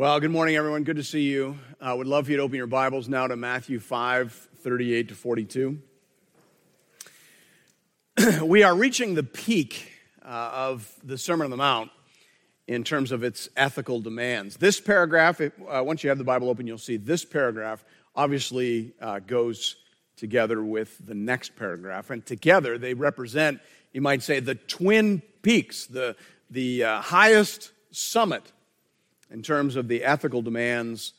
Well, good morning, everyone. Good to see you. I uh, would love for you to open your Bibles now to Matthew 5 38 to 42. we are reaching the peak uh, of the Sermon on the Mount in terms of its ethical demands. This paragraph, uh, once you have the Bible open, you'll see this paragraph obviously uh, goes together with the next paragraph. And together they represent, you might say, the twin peaks, the, the uh, highest summit in terms of the ethical demands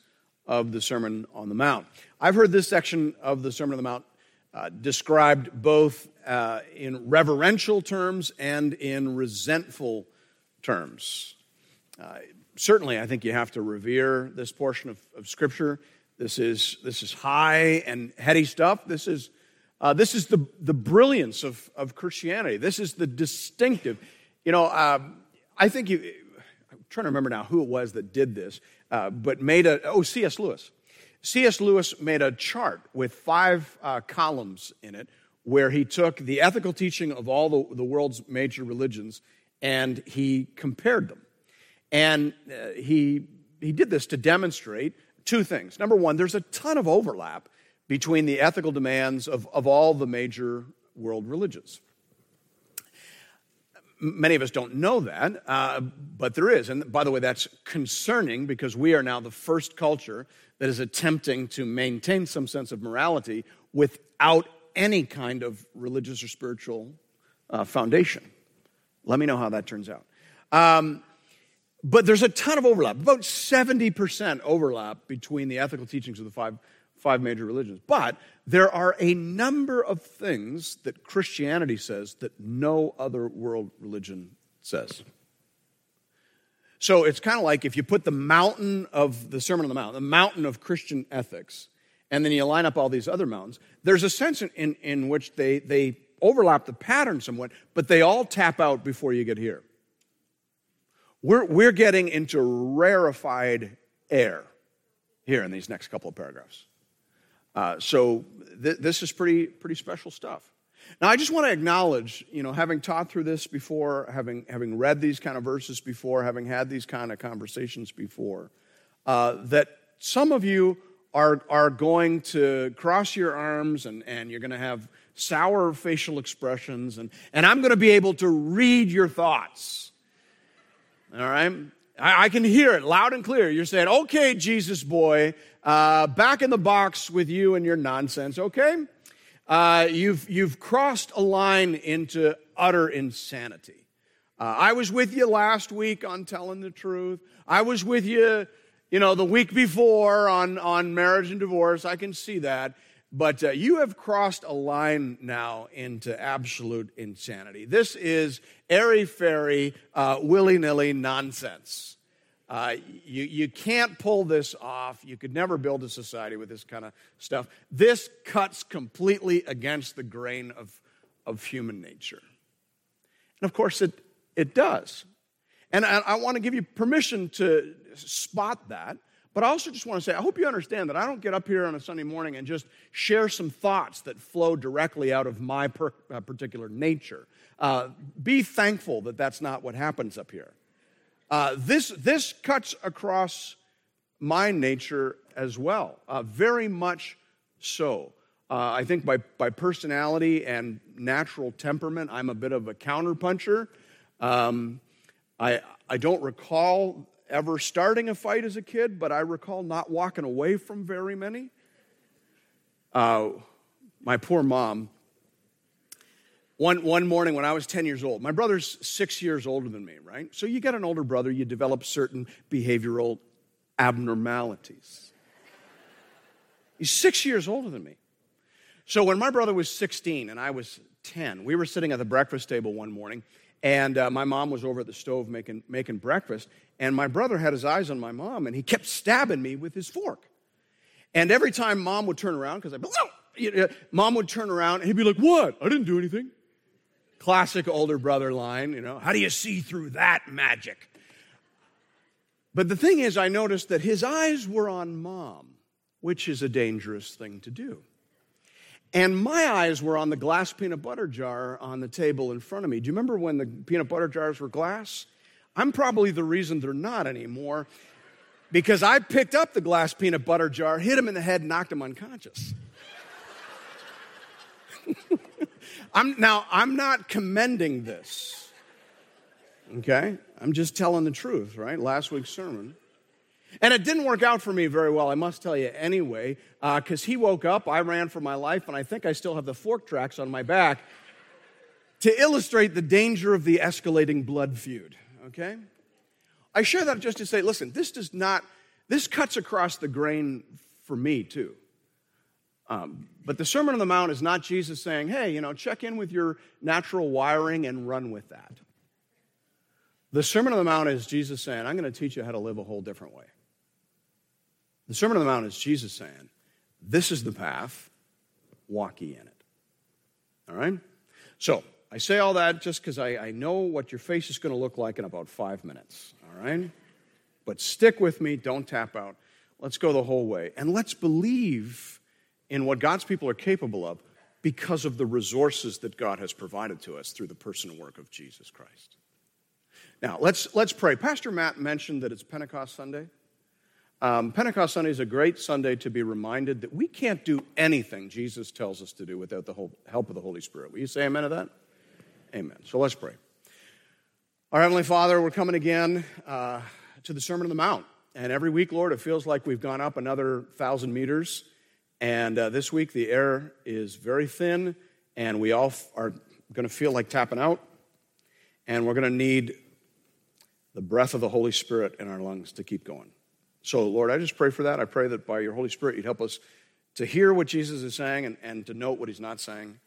of the Sermon on the Mount. I've heard this section of the Sermon on the Mount uh, described both uh, in reverential terms and in resentful terms. Uh, certainly, I think you have to revere this portion of, of, Scripture. This is, this is high and heady stuff. This is, uh, this is the, the brilliance of, of Christianity. This is the distinctive. You know, uh, I think you, trying to remember now who it was that did this, uh, but made a, oh, C.S. Lewis. C.S. Lewis made a chart with five uh, columns in it where he took the ethical teaching of all the, the world's major religions and he compared them. And uh, he, he did this to demonstrate two things. Number one, there's a ton of overlap between the ethical demands of, of all the major world religions. Many of us don't know that, uh, but there is. And by the way, that's concerning because we are now the first culture that is attempting to maintain some sense of morality without any kind of religious or spiritual uh, foundation. Let me know how that turns out. Um, but there's a ton of overlap, about 70% overlap between the ethical teachings of the five five major religions. But there are a number of things that Christianity says that no other world religion says. So it's kind of like if you put the mountain of the Sermon on the Mount, the mountain of Christian ethics, and then you line up all these other mountains, there's a sense in, in, which they, they overlap the pattern somewhat, but they all tap out before you get here. We're, we're getting into rarefied air here in these next couple of paragraphs. Uh, so th- this is pretty, pretty special stuff. Now, I just want to acknowledge, you know, having taught through this before, having, having read these kind of verses before, having had these kind of conversations before, uh, that some of you are, are going to cross your arms and, and you're going to have sour facial expressions, and, and I'm going to be able to read your thoughts. All right? I, I can hear it loud and clear. You're saying, okay, Jesus boy, uh, back in the box with you and your nonsense, okay? Uh, you've, you've crossed a line into utter insanity. Uh, I was with you last week on telling the truth. I was with you, you know, the week before on, on marriage and divorce. I can see that. But uh, you have crossed a line now into absolute insanity. This is airy fairy, uh, willy nilly nonsense. Uh, you, you can't pull this off. You could never build a society with this kind of stuff. This cuts completely against the grain of, of human nature. And of course, it, it does. And I, I want to give you permission to spot that. But I also just want to say, I hope you understand that I don't get up here on a Sunday morning and just share some thoughts that flow directly out of my per, uh, particular nature. Uh, be thankful that that's not what happens up here. Uh, this, this cuts across my nature as well, uh, very much so. Uh, I think by, by personality and natural temperament, I'm a bit of a counterpuncher. Um, I, I don't recall ever starting a fight as a kid, but I recall not walking away from very many. Uh, my poor mom one, one morning when I was 10 years old, my brother's six years older than me, right? So you get an older brother, you develop certain behavioral abnormalities. He's six years older than me. So when my brother was 16 and I was 10, we were sitting at the breakfast table one morning, and uh, my mom was over at the stove making, making breakfast, and my brother had his eyes on my mom, and he kept stabbing me with his fork. And every time mom would turn around, because I'd be, oh! mom would turn around, and he'd be like, What? I didn't do anything. Classic older brother line, you know, how do you see through that magic? But the thing is, I noticed that his eyes were on mom, which is a dangerous thing to do. And my eyes were on the glass peanut butter jar on the table in front of me. Do you remember when the peanut butter jars were glass? I'm probably the reason they're not anymore. because I picked up the glass peanut butter jar, hit him in the head, knocked him unconscious. I'm, now, I'm not commending this, okay? I'm just telling the truth, right? Last week's sermon. And it didn't work out for me very well, I must tell you anyway, because uh, he woke up, I ran for my life, and I think I still have the fork tracks on my back to illustrate the danger of the escalating blood feud, okay? I share that just to say, listen, this does not, this cuts across the grain for me too. Um, but the Sermon on the Mount is not Jesus saying, hey, you know, check in with your natural wiring and run with that. The Sermon on the Mount is Jesus saying, I'm going to teach you how to live a whole different way. The Sermon on the Mount is Jesus saying, This is the path, walk ye in it. All right? So, I say all that just because I, I know what your face is going to look like in about five minutes. All right? But stick with me, don't tap out. Let's go the whole way. And let's believe in what God's people are capable of because of the resources that God has provided to us through the person and work of Jesus Christ. Now, let's, let's pray. Pastor Matt mentioned that it's Pentecost Sunday. Um, Pentecost Sunday is a great Sunday to be reminded that we can't do anything Jesus tells us to do without the help of the Holy Spirit. Will you say amen to that? Amen. So let's pray. Our Heavenly Father, we're coming again uh, to the Sermon on the Mount. And every week, Lord, it feels like we've gone up another thousand meters. And uh, this week, the air is very thin, and we all f- are going to feel like tapping out. And we're going to need the breath of the Holy Spirit in our lungs to keep going. So, Lord, I just pray for that. I pray that by your Holy Spirit, you'd help us to hear what Jesus is saying and, and to note what he's not saying,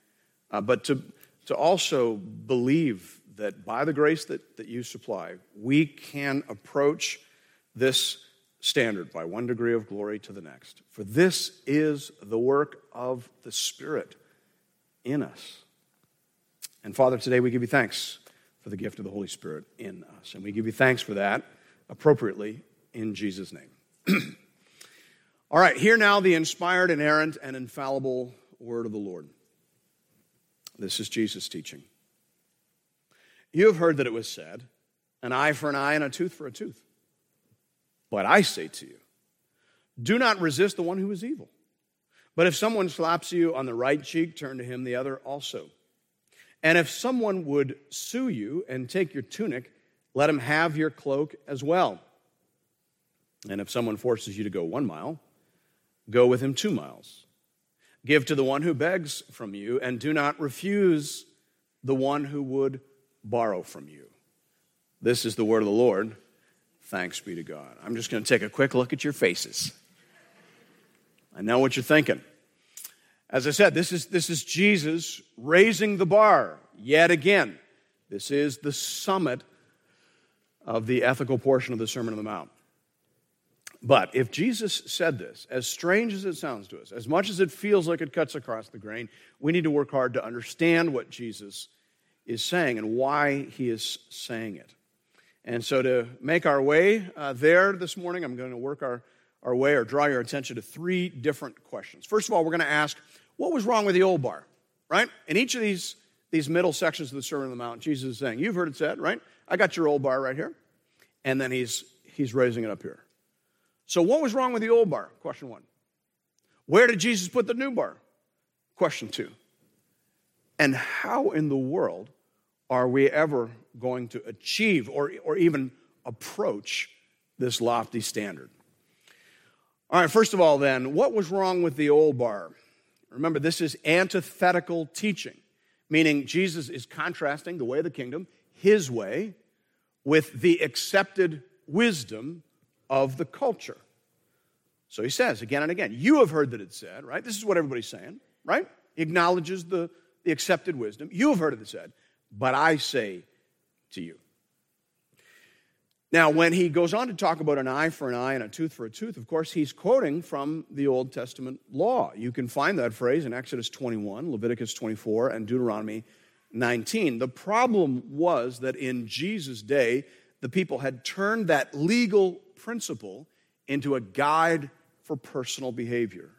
uh, but to, to also believe that by the grace that, that you supply, we can approach this standard by one degree of glory to the next. For this is the work of the Spirit in us. And Father, today we give you thanks for the gift of the Holy Spirit in us. And we give you thanks for that appropriately in Jesus' name. All right, here now the inspired, inerrant, and infallible word of the Lord. This is Jesus' teaching. You have heard that it was said, an eye for an eye and a tooth for a tooth. But I say to you, do not resist the one who is evil. But if someone slaps you on the right cheek, turn to him the other also. And if someone would sue you and take your tunic, let him have your cloak as well. And if someone forces you to go one mile, go with him two miles. Give to the one who begs from you, and do not refuse the one who would borrow from you. This is the word of the Lord. Thanks be to God. I'm just going to take a quick look at your faces. I know what you're thinking. As I said, this is, this is Jesus raising the bar yet again. This is the summit of the ethical portion of the Sermon on the Mount. But if Jesus said this, as strange as it sounds to us, as much as it feels like it cuts across the grain, we need to work hard to understand what Jesus is saying and why he is saying it. And so, to make our way uh, there this morning, I'm going to work our, our way or draw your attention to three different questions. First of all, we're going to ask, what was wrong with the old bar, right? In each of these, these middle sections of the Sermon on the Mount, Jesus is saying, You've heard it said, right? I got your old bar right here. And then he's, he's raising it up here. So, what was wrong with the old bar? Question one. Where did Jesus put the new bar? Question two. And how in the world are we ever going to achieve or, or even approach this lofty standard? All right, first of all, then, what was wrong with the old bar? Remember, this is antithetical teaching, meaning Jesus is contrasting the way of the kingdom, his way, with the accepted wisdom of the culture. So he says again and again, You have heard that it said, right? This is what everybody's saying, right? He acknowledges the, the accepted wisdom. You have heard it said, but I say to you. Now, when he goes on to talk about an eye for an eye and a tooth for a tooth, of course, he's quoting from the Old Testament law. You can find that phrase in Exodus 21, Leviticus 24, and Deuteronomy 19. The problem was that in Jesus' day, the people had turned that legal principle into a guide for personal behavior.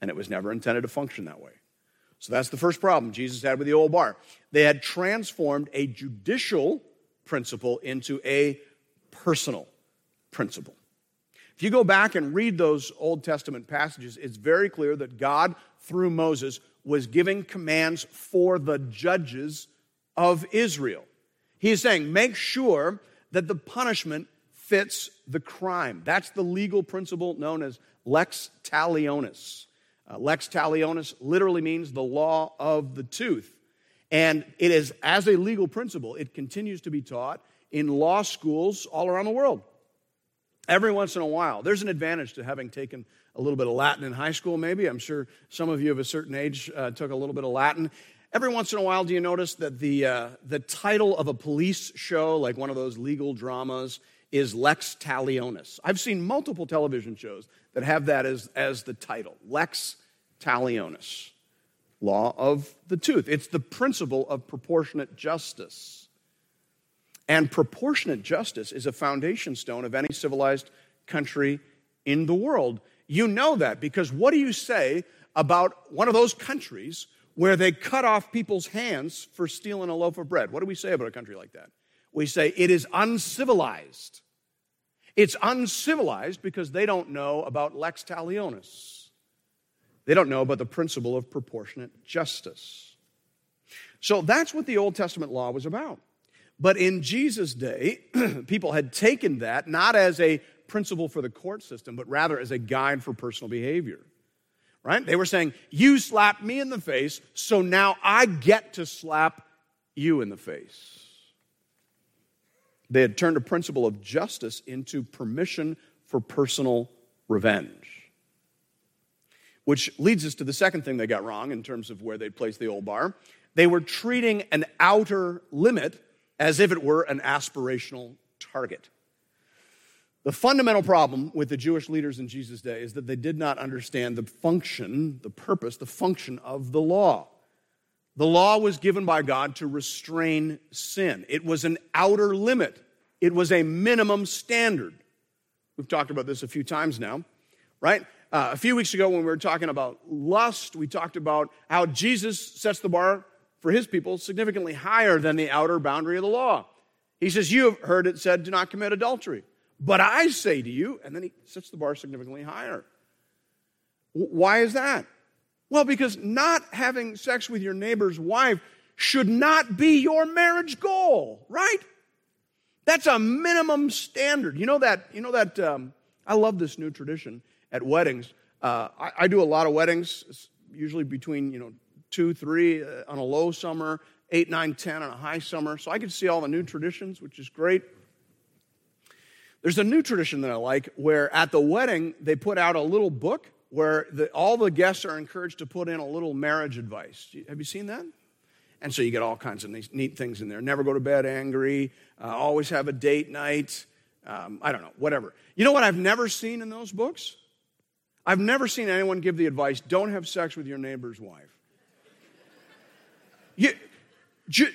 And it was never intended to function that way. So that's the first problem Jesus had with the old bar. They had transformed a judicial principle into a personal principle. If you go back and read those Old Testament passages, it's very clear that God, through Moses, was giving commands for the judges of Israel. He is saying, make sure that the punishment fits the crime. That's the legal principle known as lex talionis. Uh, lex talionis literally means the law of the tooth. And it is, as a legal principle, it continues to be taught in law schools all around the world. Every once in a while, there's an advantage to having taken a little bit of Latin in high school, maybe. I'm sure some of you of a certain age uh, took a little bit of Latin. Every once in a while, do you notice that the, uh, the title of a police show, like one of those legal dramas, is Lex Talionis? I've seen multiple television shows that have that as, as the title Lex Talionis, law of the tooth. It's the principle of proportionate justice. And proportionate justice is a foundation stone of any civilized country in the world. You know that because what do you say about one of those countries where they cut off people's hands for stealing a loaf of bread? What do we say about a country like that? We say it is uncivilized. It's uncivilized because they don't know about lex talionis. They don't know about the principle of proportionate justice. So that's what the Old Testament law was about. But in Jesus' day, people had taken that not as a principle for the court system, but rather as a guide for personal behavior. Right? They were saying, You slapped me in the face, so now I get to slap you in the face. They had turned a principle of justice into permission for personal revenge. Which leads us to the second thing they got wrong in terms of where they'd placed the old bar. They were treating an outer limit as if it were an aspirational target. The fundamental problem with the Jewish leaders in Jesus' day is that they did not understand the function, the purpose, the function of the law. The law was given by God to restrain sin, it was an outer limit, it was a minimum standard. We've talked about this a few times now, right? Uh, a few weeks ago, when we were talking about lust, we talked about how Jesus sets the bar for his people significantly higher than the outer boundary of the law. He says, You have heard it said, do not commit adultery. But I say to you, and then he sets the bar significantly higher. Why is that? Well, because not having sex with your neighbor's wife should not be your marriage goal, right? That's a minimum standard. You know that, you know that, um, I love this new tradition at weddings. Uh, I, I, do a lot of weddings, usually between, you know, two, three uh, on a low summer, eight, nine, ten on a high summer. So I to see all the new traditions, which is great. There's a new tradition that I like where at the wedding they put out a little book where the, all the guests are encouraged to put in a little marriage advice. Have you seen that? And so you get all kinds of neat things in there. Never go to bed angry, uh, always have a date night. Um, I don't know, whatever. You know what I've never seen in those books? I've never seen anyone give the advice don't have sex with your neighbor's wife. You, do,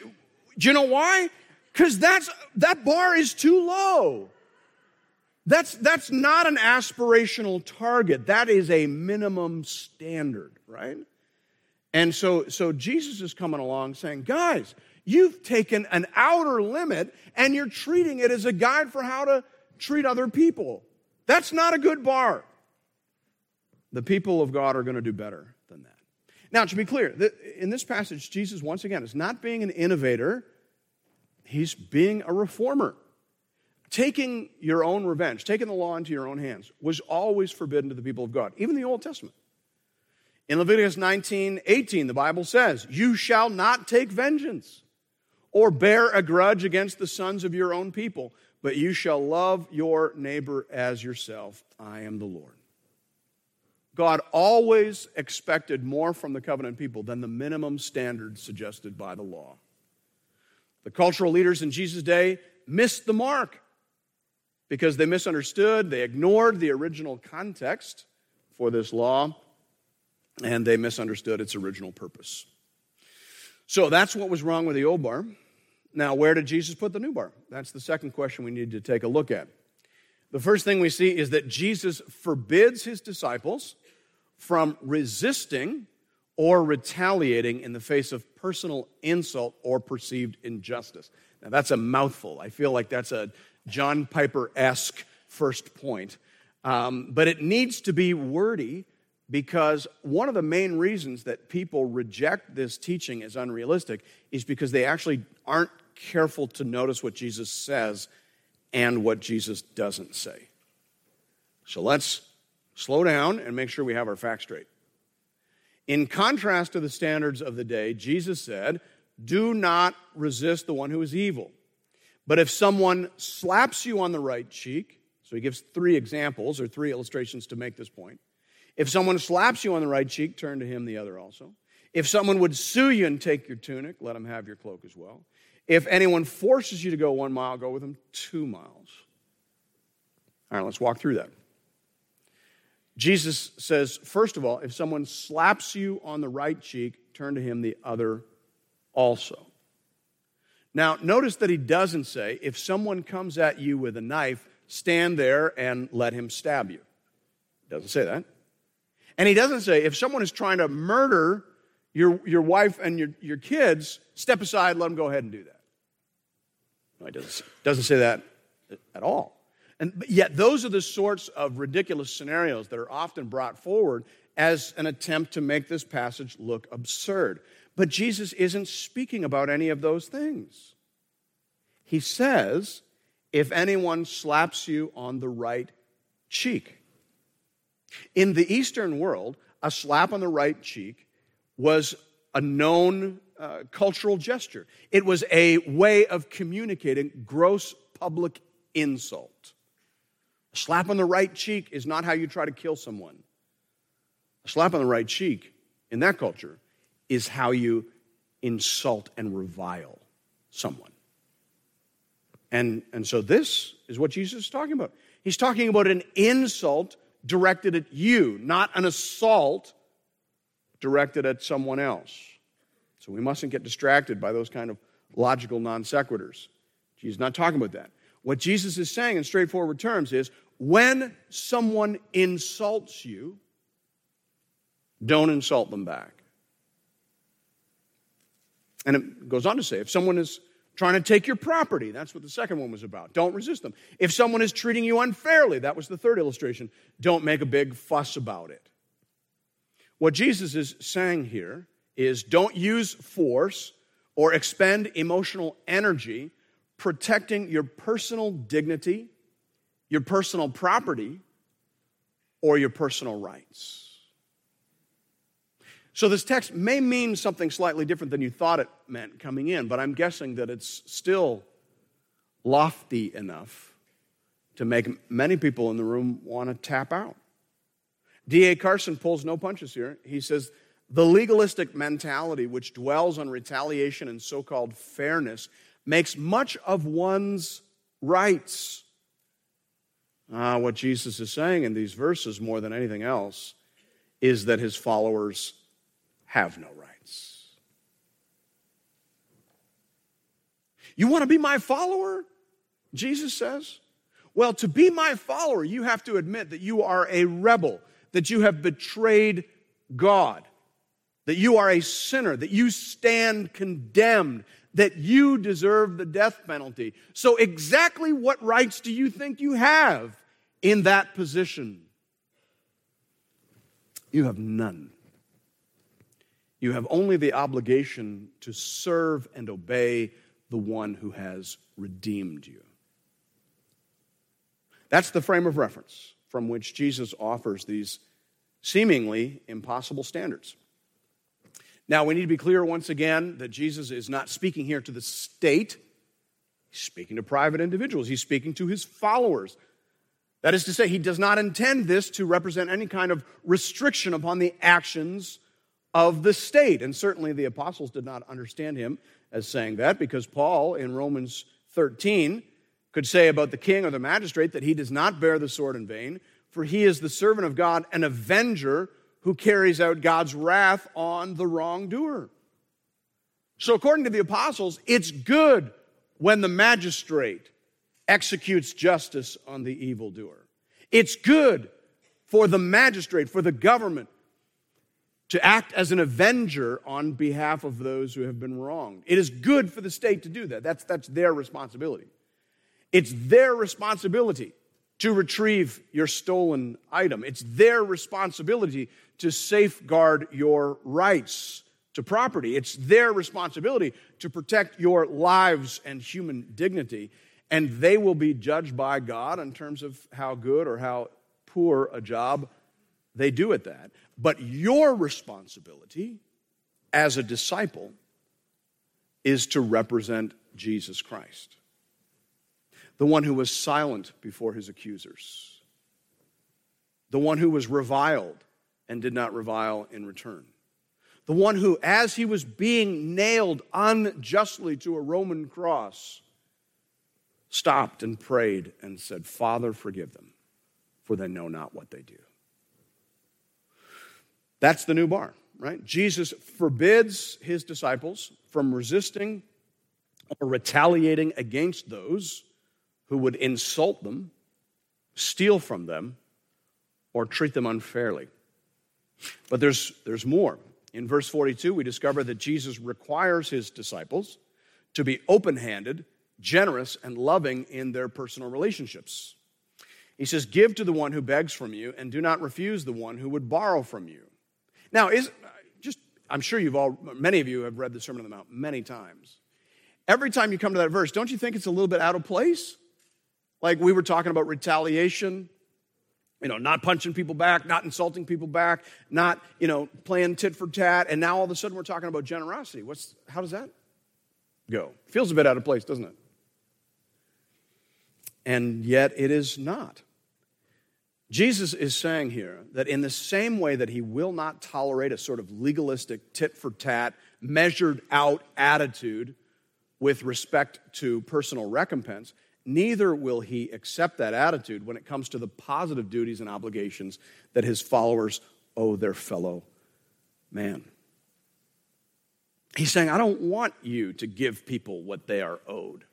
do you know why? Because that's that bar is too low. That's, that's not an aspirational target. That is a minimum standard, right? And so, so Jesus is coming along saying, guys, you've taken an outer limit and you're treating it as a guide for how to treat other people. That's not a good bar. The people of God are going to do better than that. Now, to be clear, in this passage, Jesus, once again, is not being an innovator, he's being a reformer. Taking your own revenge, taking the law into your own hands, was always forbidden to the people of God, even the Old Testament. In Leviticus 19 18, the Bible says, You shall not take vengeance or bear a grudge against the sons of your own people, but you shall love your neighbor as yourself. I am the Lord. God always expected more from the covenant people than the minimum standards suggested by the law. The cultural leaders in Jesus' day missed the mark because they misunderstood, they ignored the original context for this law, and they misunderstood its original purpose. So that's what was wrong with the old bar. Now, where did Jesus put the new bar? That's the second question we need to take a look at. The first thing we see is that Jesus forbids his disciples from resisting or retaliating in the face of personal insult or perceived injustice. Now, that's a mouthful. I feel like that's a John Piper esque first point. Um, but it needs to be wordy because one of the main reasons that people reject this teaching as unrealistic is because they actually aren't careful to notice what Jesus says and what Jesus doesn't say. So let's slow down and make sure we have our facts straight. In contrast to the standards of the day, Jesus said, Do not resist the one who is evil. But if someone slaps you on the right cheek, so he gives three examples or three illustrations to make this point. If someone slaps you on the right cheek, turn to him the other also. If someone would sue you and take your tunic, let him have your cloak as well. If anyone forces you to go one mile, go with him two miles. All right, let's walk through that. Jesus says, first of all, if someone slaps you on the right cheek, turn to him the other also. Now, notice that he doesn't say, if someone comes at you with a knife, stand there and let him stab you. Doesn't say that. And he doesn't say, if someone is trying to murder your, your wife and your, your kids, step aside, let them go ahead and do that. No, he doesn't, doesn't say that at all. And yet, those are the sorts of ridiculous scenarios that are often brought forward as an attempt to make this passage look absurd. But Jesus isn't speaking about any of those things. He says, if anyone slaps you on the right cheek, in the Eastern world, a slap on the right cheek was a known uh, cultural gesture. It was a way of communicating gross public insult. A slap on the right cheek is not how you try to kill someone. A slap on the right cheek in that culture is how you insult and revile someone. And, and so this is what Jesus is talking about. He's talking about an insult directed at you, not an assault directed at someone else. So we mustn't get distracted by those kind of logical non sequiturs. Jesus is not talking about that. What Jesus is saying in straightforward terms is when someone insults you, don't insult them back. And it goes on to say if someone is trying to take your property. That's what the second one was about. Don't resist them. If someone is treating you unfairly, that was the third illustration, don't make a big fuss about it. What Jesus is saying here is don't use force or expend emotional energy protecting your personal dignity, your personal property, or your personal rights. So, this text may mean something slightly different than you thought it meant coming in, but I'm guessing that it's still lofty enough to make many people in the room want to tap out. D.A. Carson pulls no punches here. He says, the legalistic mentality which dwells on retaliation and so called fairness makes much of one's rights. Ah, what Jesus is saying in these verses, more than anything else, is that his followers have no rights. You want to be my follower? Jesus says. Well, to be my follower, you have to admit that you are a rebel, that you have betrayed God, that you are a sinner, that you stand condemned, that you deserve the death penalty. So, exactly what rights do you think you have in that position? You have none. You have only the obligation to serve and obey the one who has redeemed you. That's the frame of reference from which Jesus offers these seemingly impossible standards. Now, we need to be clear once again that Jesus is not speaking here to the state, he's speaking to private individuals, he's speaking to his followers. That is to say, he does not intend this to represent any kind of restriction upon the actions of the state. And certainly the apostles did not understand him as saying that because Paul in Romans 13 could say about the king or the magistrate that he does not bear the sword in vain, for he is the servant of God, an avenger who carries out God's wrath on the wrongdoer. So, according to the apostles, it's good when the magistrate executes justice on the evildoer. It's good for the magistrate, for the government, to act as an avenger on behalf of those who have been wronged. It is good for the state to do that. That's, that's their responsibility. It's their responsibility to retrieve your stolen item. It's their responsibility to safeguard your rights to property. It's their responsibility to protect your lives and human dignity. And they will be judged by God in terms of how good or how poor a job they do at that. But your responsibility as a disciple is to represent Jesus Christ, the one who was silent before his accusers, the one who was reviled and did not revile in return, the one who, as he was being nailed unjustly to a Roman cross, stopped and prayed and said, Father, forgive them, for they know not what they do. That's the new bar, right? Jesus forbids his disciples from resisting or retaliating against those who would insult them, steal from them, or treat them unfairly. But there's, there's more. In verse 42, we discover that Jesus requires his disciples to be open handed, generous, and loving in their personal relationships. He says, Give to the one who begs from you, and do not refuse the one who would borrow from you. Now, is just I'm sure you've all many of you have read the Sermon on the Mount many times. Every time you come to that verse, don't you think it's a little bit out of place? Like we were talking about retaliation, you know, not punching people back, not insulting people back, not, you know, playing tit for tat, and now all of a sudden we're talking about generosity. What's how does that go? Feels a bit out of place, doesn't it? And yet it is not. Jesus is saying here that in the same way that he will not tolerate a sort of legalistic tit for tat, measured out attitude with respect to personal recompense, neither will he accept that attitude when it comes to the positive duties and obligations that his followers owe their fellow man. He's saying, I don't want you to give people what they are owed,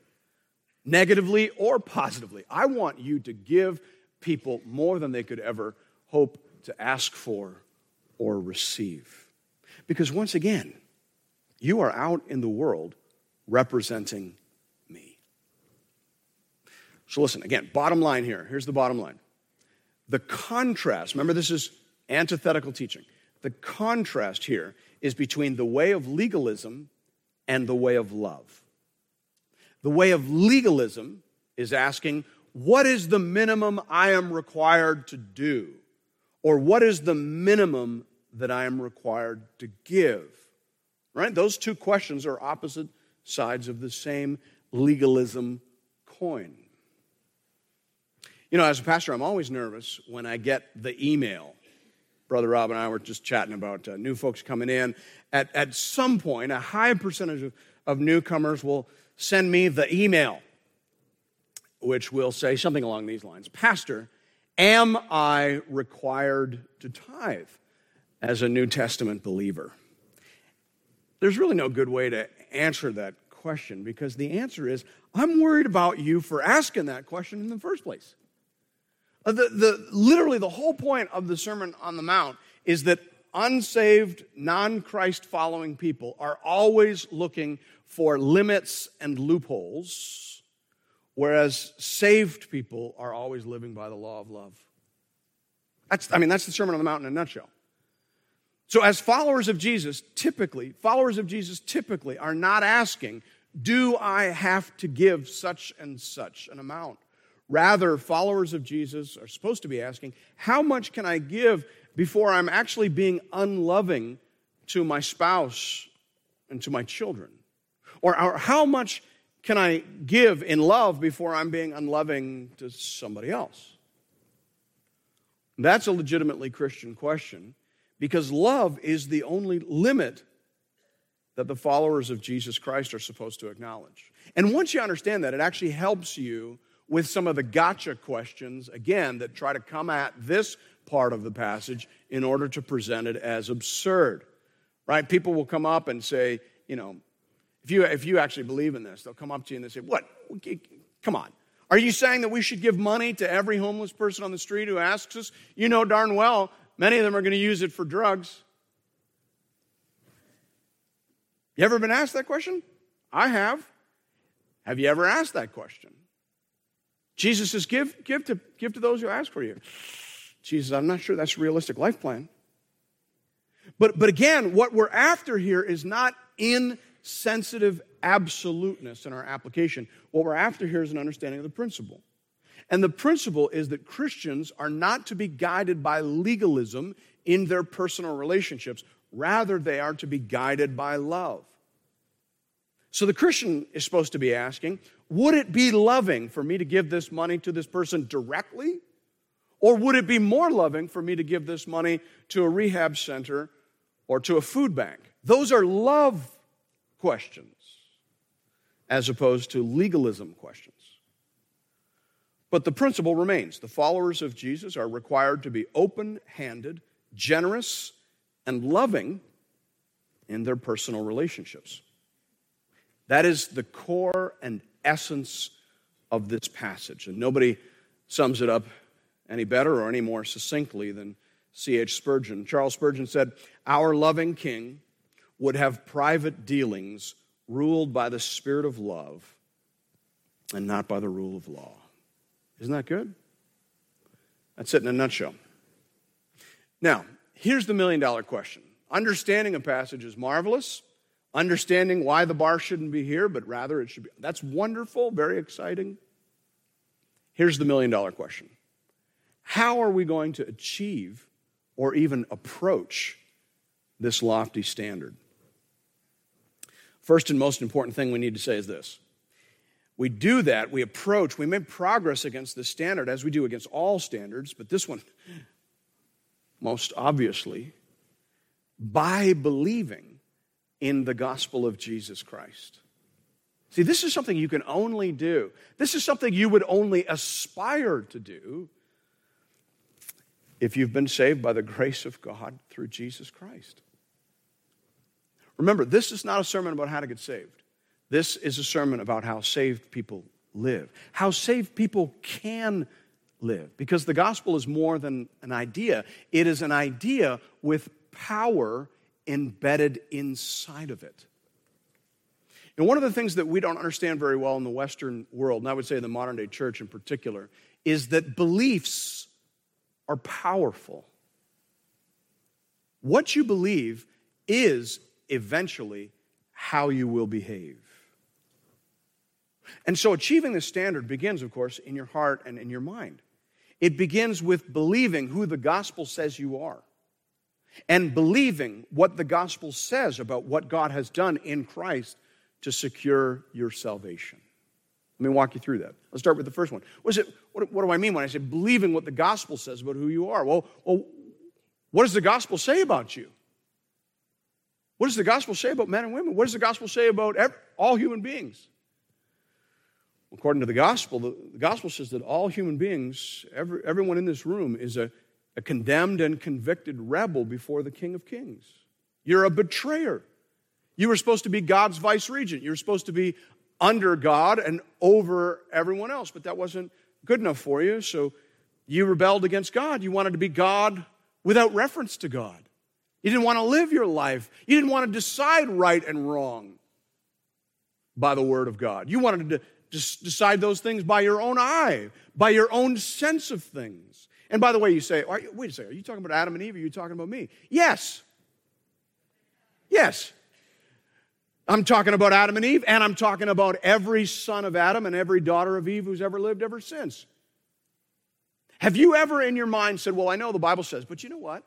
negatively or positively. I want you to give people more than they could ever hope to ask for or receive. Because once again, you are out in the world representing me. So, listen, again, bottom line here. Here's the bottom line. The contrast, remember, this is antithetical teaching. The contrast here is between the way of legalism and the way of love. The way of legalism is asking, what is the minimum I am required to do? Or what is the minimum that I am required to give? Right? Those two questions are opposite sides of the same legalism coin. You know, as a pastor, I'm always nervous when I get the email. Brother Rob and I were just chatting about uh, new folks coming in. At, at some point, a high percentage of, of newcomers will send me the email which will say something along these lines Pastor, am I required to tithe as a New Testament believer? There's really no good way to answer that question because the answer is I'm worried about you for asking that question in the first place. Uh, the, the, literally, the whole point of the Sermon on the Mount is that unsaved, non Christ following people are always looking for limits and loopholes whereas saved people are always living by the law of love. That's, I mean, that's the Sermon on the Mount in a nutshell. So, as followers of Jesus, typically, followers of Jesus typically are not asking, Do I have to give such and such an amount? Rather, followers of Jesus are supposed to be asking, How much can I give before I'm actually being unloving to my spouse and to my children? Or, or how much can I give in love before I'm being unloving to somebody else? That's a legitimately Christian question because love is the only limit that the followers of Jesus Christ are supposed to acknowledge. And once you understand that, it actually helps you with some of the gotcha questions, again, that try to come at this part of the passage in order to present it as absurd. Right? People will come up and say, you know, if you, if you actually believe in this, they'll come up to you and they say, What? Come on. Are you saying that we should give money to every homeless person on the street who asks us? You know darn well many of them are going to use it for drugs. You ever been asked that question? I have. Have you ever asked that question? Jesus says, give, give, to, give to those who ask for you. Jesus, I'm not sure that's a realistic life plan. But, but again, what we're after here is not insensitive absoluteness in our application. What we're after here is an understanding of the principle. And the principle is that Christians are not to be guided by legalism in their personal relationships. Rather, they are to be guided by love. So the Christian is supposed to be asking Would it be loving for me to give this money to this person directly? Or would it be more loving for me to give this money to a rehab center or to a food bank? Those are love questions as opposed to legalism questions. But the principle remains the followers of Jesus are required to be open handed, generous, and loving in their personal relationships. That is the core and essence of this passage. And nobody sums it up any better or any more succinctly than C.H. Spurgeon. Charles Spurgeon said, Our loving king would have private dealings ruled by the spirit of love and not by the rule of law. Isn't that good? That's it in a nutshell. Now, here's the million dollar question understanding a passage is marvelous. Understanding why the bar shouldn't be here, but rather it should be. That's wonderful, very exciting. Here's the million dollar question How are we going to achieve or even approach this lofty standard? First and most important thing we need to say is this we do that, we approach, we make progress against this standard as we do against all standards, but this one, most obviously, by believing in the gospel of Jesus Christ. See, this is something you can only do. This is something you would only aspire to do if you've been saved by the grace of God through Jesus Christ. Remember, this is not a sermon about how to get saved. This is a sermon about how saved people live, how saved people can live. Because the gospel is more than an idea, it is an idea with power embedded inside of it. And one of the things that we don't understand very well in the Western world, and I would say the modern day church in particular, is that beliefs are powerful. What you believe is eventually how you will behave. And so achieving this standard begins, of course, in your heart and in your mind. It begins with believing who the gospel says you are and believing what the gospel says about what God has done in Christ to secure your salvation. Let me walk you through that. Let's start with the first one. What, it, what, what do I mean when I say believing what the gospel says about who you are? Well, well, what does the gospel say about you? What does the gospel say about men and women? What does the gospel say about every, all human beings? According to the gospel, the, the gospel says that all human beings, every, everyone in this room, is a, a condemned and convicted rebel before the King of Kings. You're a betrayer. You were supposed to be God's vice regent. You were supposed to be under God and over everyone else, but that wasn't good enough for you. So you rebelled against God. You wanted to be God without reference to God. You didn't want to live your life. You didn't want to decide right and wrong by the Word of God. You wanted to decide those things by your own eye, by your own sense of things. And by the way, you say, wait a second, are you talking about Adam and Eve are you talking about me? Yes. Yes. I'm talking about Adam and Eve, and I'm talking about every son of Adam and every daughter of Eve who's ever lived ever since. Have you ever in your mind said, Well, I know the Bible says, but you know what?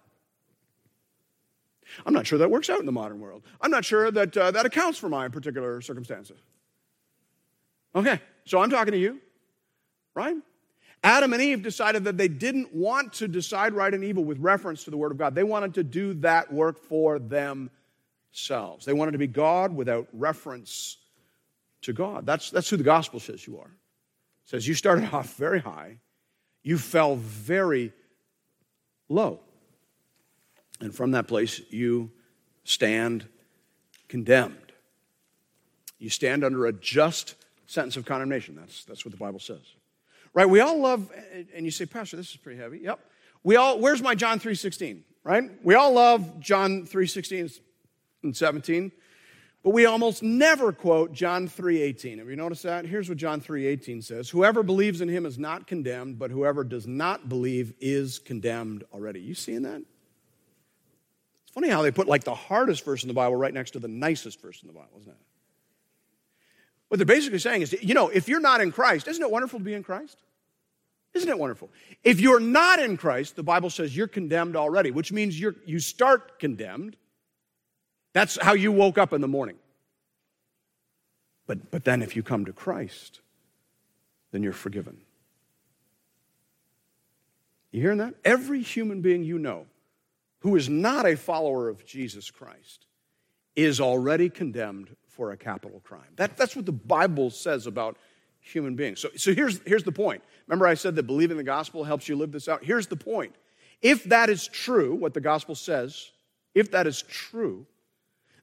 I'm not sure that works out in the modern world. I'm not sure that uh, that accounts for my particular circumstances. Okay, so I'm talking to you, right? Adam and Eve decided that they didn't want to decide right and evil with reference to the Word of God. They wanted to do that work for themselves. They wanted to be God without reference to God. That's, that's who the gospel says you are. It says you started off very high, you fell very low. And from that place, you stand condemned. You stand under a just sentence of condemnation. That's, that's what the Bible says. Right? We all love, and you say, Pastor, this is pretty heavy. Yep. We all, where's my John 3.16? Right? We all love John 3.16 and 17. But we almost never quote John 3:18. Have you noticed that? Here's what John 3:18 says. Whoever believes in him is not condemned, but whoever does not believe is condemned already. You seeing that? Funny how they put like the hardest verse in the Bible right next to the nicest verse in the Bible, isn't it? What they're basically saying is, you know, if you're not in Christ, isn't it wonderful to be in Christ? Isn't it wonderful? If you're not in Christ, the Bible says you're condemned already, which means you're, you start condemned that's how you woke up in the morning. But, but then if you come to Christ, then you're forgiven. You hearing that? Every human being you know who is not a follower of Jesus Christ is already condemned for a capital crime. That, that's what the Bible says about human beings. So, so here's, here's the point. Remember, I said that believing the gospel helps you live this out? Here's the point. If that is true, what the gospel says, if that is true,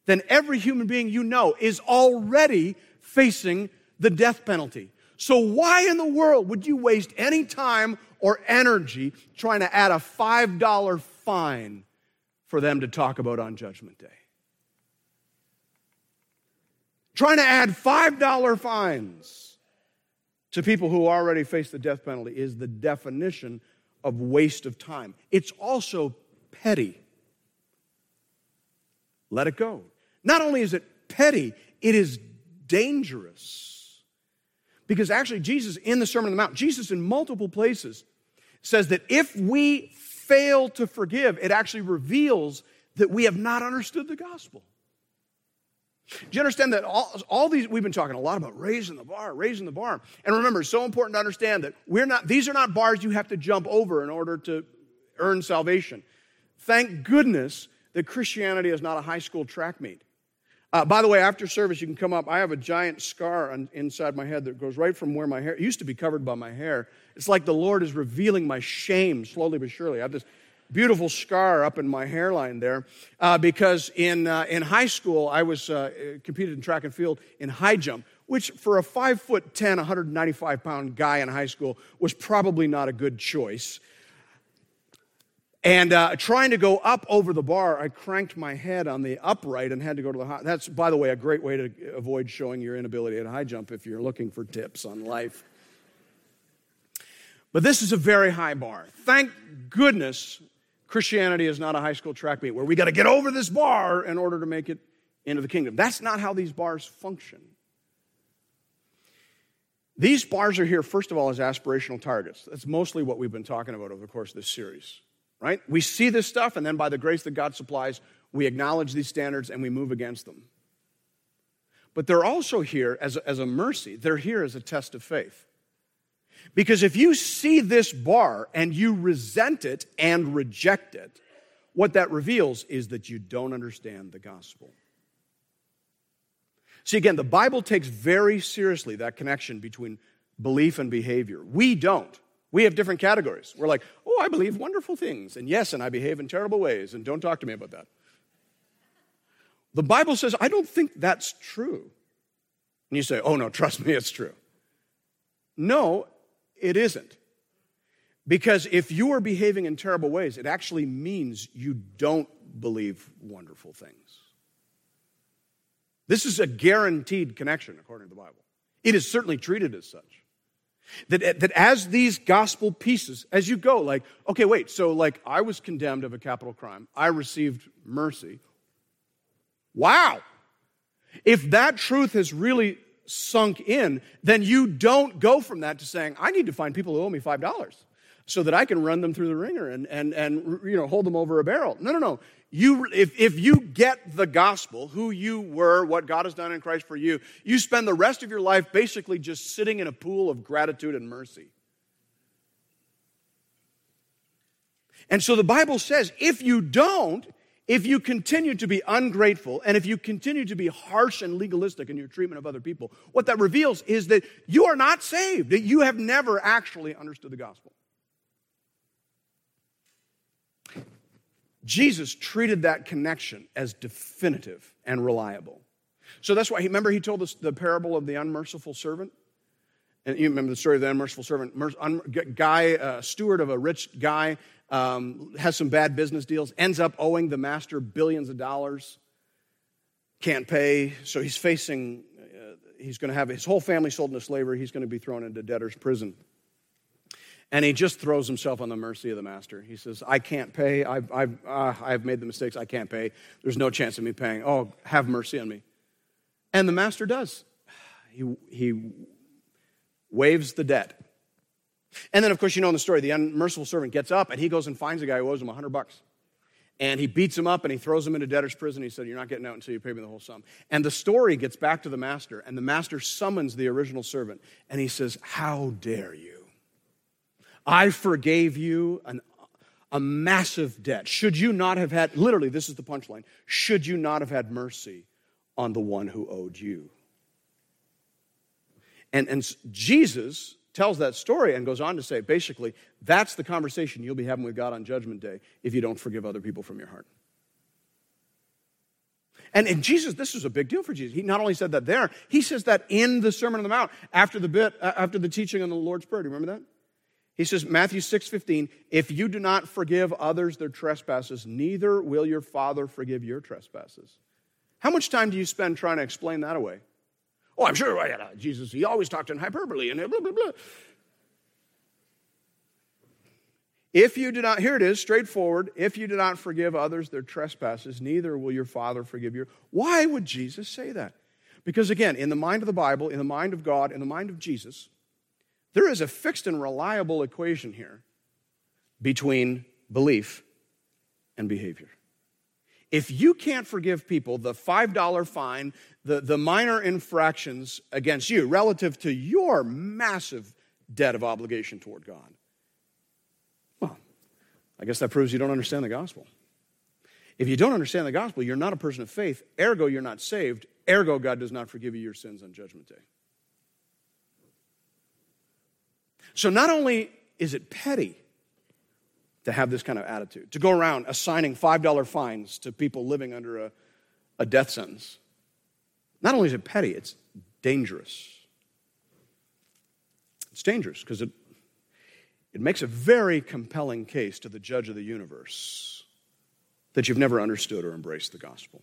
then every human being you know is already facing the death penalty. So, why in the world would you waste any time or energy trying to add a $5 fine for them to talk about on Judgment Day? Trying to add $5 fines to people who already face the death penalty is the definition of waste of time. It's also petty. Let it go. Not only is it petty, it is dangerous. Because actually, Jesus in the Sermon on the Mount, Jesus in multiple places says that if we fail to forgive, it actually reveals that we have not understood the gospel. Do you understand that all, all these, we've been talking a lot about raising the bar, raising the bar. And remember, it's so important to understand that we're not, these are not bars you have to jump over in order to earn salvation. Thank goodness that Christianity is not a high school track meet. Uh, by the way, after service, you can come up. I have a giant scar on, inside my head that goes right from where my hair used to be covered by my hair. It's like the Lord is revealing my shame slowly but surely. I have this beautiful scar up in my hairline there uh, because in, uh, in high school, I was uh, competed in track and field in high jump, which for a 5 foot 10, 195 pound guy in high school was probably not a good choice. And uh, trying to go up over the bar, I cranked my head on the upright and had to go to the high. That's, by the way, a great way to avoid showing your inability at high jump if you're looking for tips on life. But this is a very high bar. Thank goodness Christianity is not a high school track meet where we got to get over this bar in order to make it into the kingdom. That's not how these bars function. These bars are here, first of all, as aspirational targets. That's mostly what we've been talking about over the course of this series right? We see this stuff, and then by the grace that God supplies, we acknowledge these standards and we move against them. But they're also here as a, as a mercy, they're here as a test of faith. Because if you see this bar and you resent it and reject it, what that reveals is that you don't understand the gospel. See, again, the Bible takes very seriously that connection between belief and behavior. We don't. We have different categories. We're like, oh, I believe wonderful things, and yes, and I behave in terrible ways, and don't talk to me about that. The Bible says, I don't think that's true. And you say, oh, no, trust me, it's true. No, it isn't. Because if you are behaving in terrible ways, it actually means you don't believe wonderful things. This is a guaranteed connection, according to the Bible. It is certainly treated as such. That, that as these gospel pieces, as you go, like, okay, wait, so like I was condemned of a capital crime, I received mercy. Wow. If that truth has really sunk in, then you don't go from that to saying, I need to find people who owe me $5 so that I can run them through the wringer and, and, and you know, hold them over a barrel. No, no, no. You, if, if you get the gospel, who you were, what God has done in Christ for you, you spend the rest of your life basically just sitting in a pool of gratitude and mercy. And so the Bible says if you don't, if you continue to be ungrateful and if you continue to be harsh and legalistic in your treatment of other people, what that reveals is that you are not saved, that you have never actually understood the gospel. Jesus treated that connection as definitive and reliable. So that's why, remember, he told us the parable of the unmerciful servant? And you remember the story of the unmerciful servant? Guy, uh, steward of a rich guy, um, has some bad business deals, ends up owing the master billions of dollars. can't pay, so he's facing, uh, he's going to have his whole family sold into slavery. He's going to be thrown into debtor's prison. And he just throws himself on the mercy of the master. He says, I can't pay. I've, I've, uh, I've made the mistakes. I can't pay. There's no chance of me paying. Oh, have mercy on me. And the master does. He, he waives the debt. And then, of course, you know in the story, the unmerciful servant gets up and he goes and finds a guy who owes him 100 bucks. And he beats him up and he throws him into debtor's prison. He said, You're not getting out until you pay me the whole sum. And the story gets back to the master, and the master summons the original servant and he says, How dare you? I forgave you an, a massive debt. Should you not have had, literally, this is the punchline, should you not have had mercy on the one who owed you? And, and Jesus tells that story and goes on to say basically, that's the conversation you'll be having with God on Judgment Day if you don't forgive other people from your heart. And, and Jesus, this is a big deal for Jesus. He not only said that there, he says that in the Sermon on the Mount after the bit, after the teaching on the Lord's Prayer. Do you remember that? He says, Matthew 6 15, if you do not forgive others their trespasses, neither will your Father forgive your trespasses. How much time do you spend trying to explain that away? Oh, I'm sure Jesus, he always talked in hyperbole and blah, blah, blah. If you do not, here it is, straightforward. If you do not forgive others their trespasses, neither will your Father forgive you. Why would Jesus say that? Because again, in the mind of the Bible, in the mind of God, in the mind of Jesus, there is a fixed and reliable equation here between belief and behavior. If you can't forgive people the $5 fine, the, the minor infractions against you relative to your massive debt of obligation toward God, well, I guess that proves you don't understand the gospel. If you don't understand the gospel, you're not a person of faith, ergo, you're not saved, ergo, God does not forgive you your sins on Judgment Day. So not only is it petty, to have this kind of attitude, to go around assigning $5 fines to people living under a, a death sentence. Not only is it petty, it's dangerous. It's dangerous because it, it makes a very compelling case to the judge of the universe that you've never understood or embraced the gospel.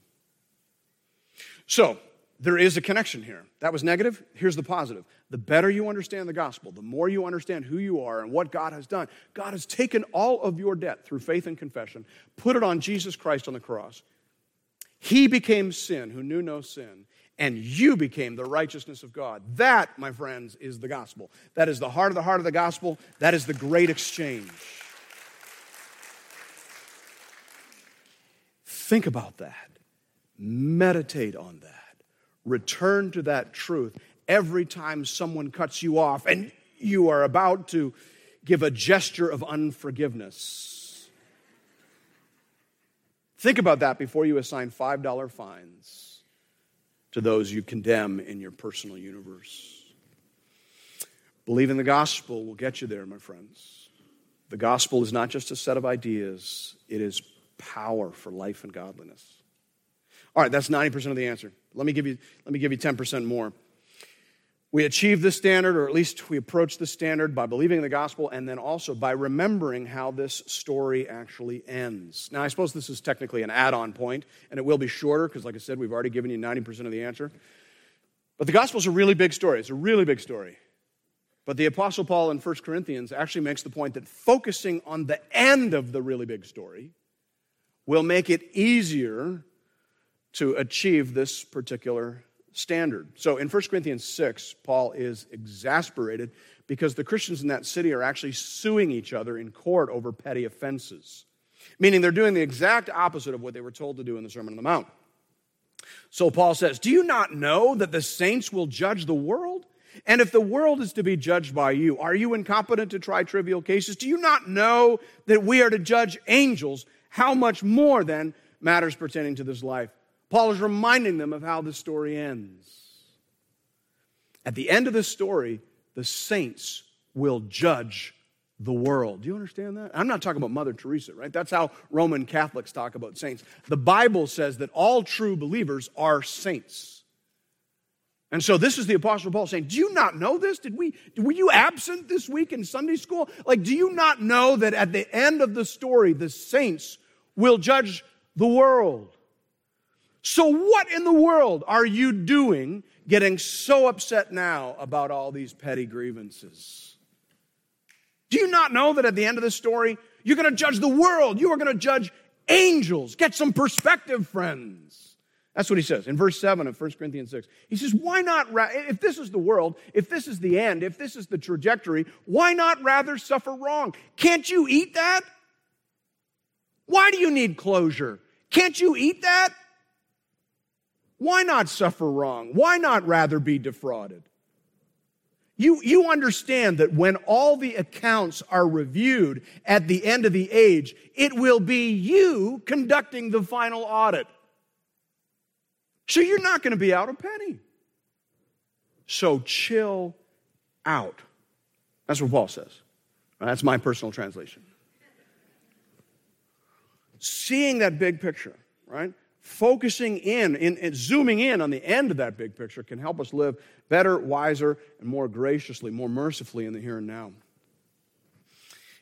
So, there is a connection here. That was negative. Here's the positive. The better you understand the gospel, the more you understand who you are and what God has done, God has taken all of your debt through faith and confession, put it on Jesus Christ on the cross. He became sin who knew no sin, and you became the righteousness of God. That, my friends, is the gospel. That is the heart of the heart of the gospel. That is the great exchange. Think about that. Meditate on that return to that truth every time someone cuts you off and you are about to give a gesture of unforgiveness. Think about that before you assign $5 fines to those you condemn in your personal universe. Believing the gospel will get you there, my friends. The gospel is not just a set of ideas, it is power for life and godliness. All right, that's 90% of the answer. Let me give you, let me give you 10% more. We achieve this standard, or at least we approach the standard by believing in the gospel and then also by remembering how this story actually ends. Now, I suppose this is technically an add on point, and it will be shorter because, like I said, we've already given you 90% of the answer. But the gospel is a really big story. It's a really big story. But the Apostle Paul in 1 Corinthians actually makes the point that focusing on the end of the really big story will make it easier to achieve this particular standard. So in 1 Corinthians 6, Paul is exasperated because the Christians in that city are actually suing each other in court over petty offenses, meaning they're doing the exact opposite of what they were told to do in the Sermon on the Mount. So Paul says, Do you not know that the saints will judge the world? And if the world is to be judged by you, are you incompetent to try trivial cases? Do you not know that we are to judge angels? How much more then matters pertaining to this life? Paul is reminding them of how the story ends. At the end of this story, the saints will judge the world. Do you understand that? I'm not talking about Mother Teresa, right? That's how Roman Catholics talk about saints. The Bible says that all true believers are saints. And so this is the Apostle Paul saying, Do you not know this? Did we were you absent this week in Sunday school? Like, do you not know that at the end of the story, the saints will judge the world? So, what in the world are you doing getting so upset now about all these petty grievances? Do you not know that at the end of the story, you're going to judge the world? You are going to judge angels. Get some perspective, friends. That's what he says in verse 7 of 1 Corinthians 6. He says, Why not, ra- if this is the world, if this is the end, if this is the trajectory, why not rather suffer wrong? Can't you eat that? Why do you need closure? Can't you eat that? Why not suffer wrong? Why not rather be defrauded? You, you understand that when all the accounts are reviewed at the end of the age, it will be you conducting the final audit. So you're not going to be out a penny. So chill out. That's what Paul says. That's my personal translation. Seeing that big picture, right? Focusing in, in, zooming in on the end of that big picture can help us live better, wiser, and more graciously, more mercifully in the here and now.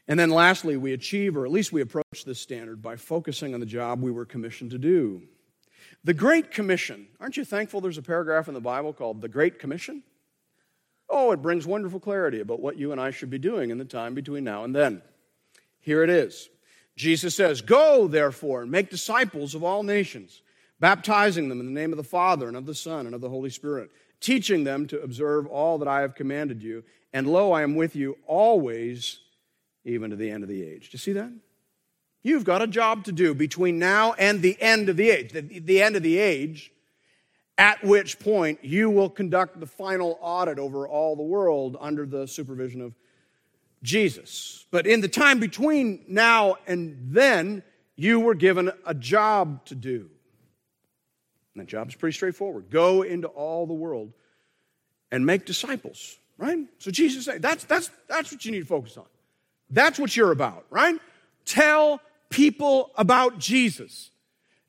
And then lastly, we achieve, or at least we approach this standard by focusing on the job we were commissioned to do. The Great Commission. Aren't you thankful there's a paragraph in the Bible called the Great Commission? Oh, it brings wonderful clarity about what you and I should be doing in the time between now and then. Here it is Jesus says, Go, therefore, and make disciples of all nations, baptizing them in the name of the Father, and of the Son, and of the Holy Spirit, teaching them to observe all that I have commanded you. And lo, I am with you always, even to the end of the age. Do you see that? You've got a job to do between now and the end of the age. The, the end of the age, at which point you will conduct the final audit over all the world under the supervision of Jesus. But in the time between now and then, you were given a job to do. And that job is pretty straightforward go into all the world and make disciples, right? So Jesus said, that's, that's, that's what you need to focus on. That's what you're about, right? Tell people about Jesus.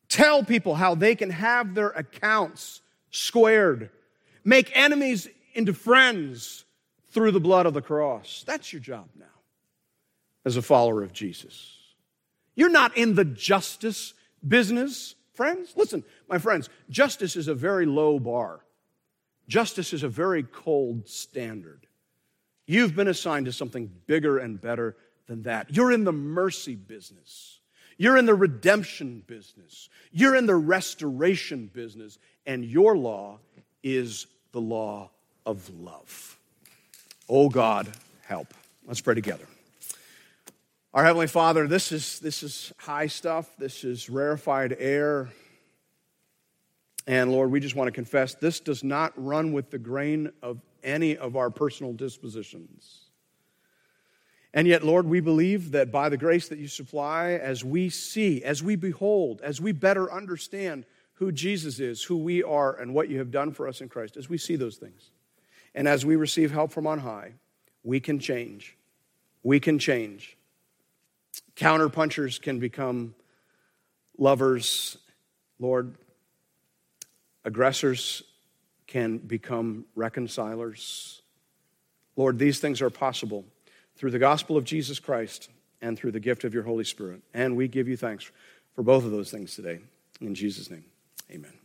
Tell people how they can have their accounts squared. Make enemies into friends through the blood of the cross. That's your job now as a follower of Jesus. You're not in the justice business, friends. Listen, my friends, justice is a very low bar. Justice is a very cold standard. You've been assigned to something bigger and better than that. You're in the mercy business. You're in the redemption business. You're in the restoration business. And your law is the law of love. Oh God, help. Let's pray together. Our Heavenly Father, this is, this is high stuff. This is rarefied air. And Lord, we just want to confess this does not run with the grain of any of our personal dispositions. And yet, Lord, we believe that by the grace that you supply, as we see, as we behold, as we better understand who Jesus is, who we are, and what you have done for us in Christ, as we see those things, and as we receive help from on high, we can change. We can change. Counterpunchers can become lovers, Lord. Aggressors can become reconcilers. Lord, these things are possible through the gospel of Jesus Christ and through the gift of your Holy Spirit. And we give you thanks for both of those things today. In Jesus' name, amen.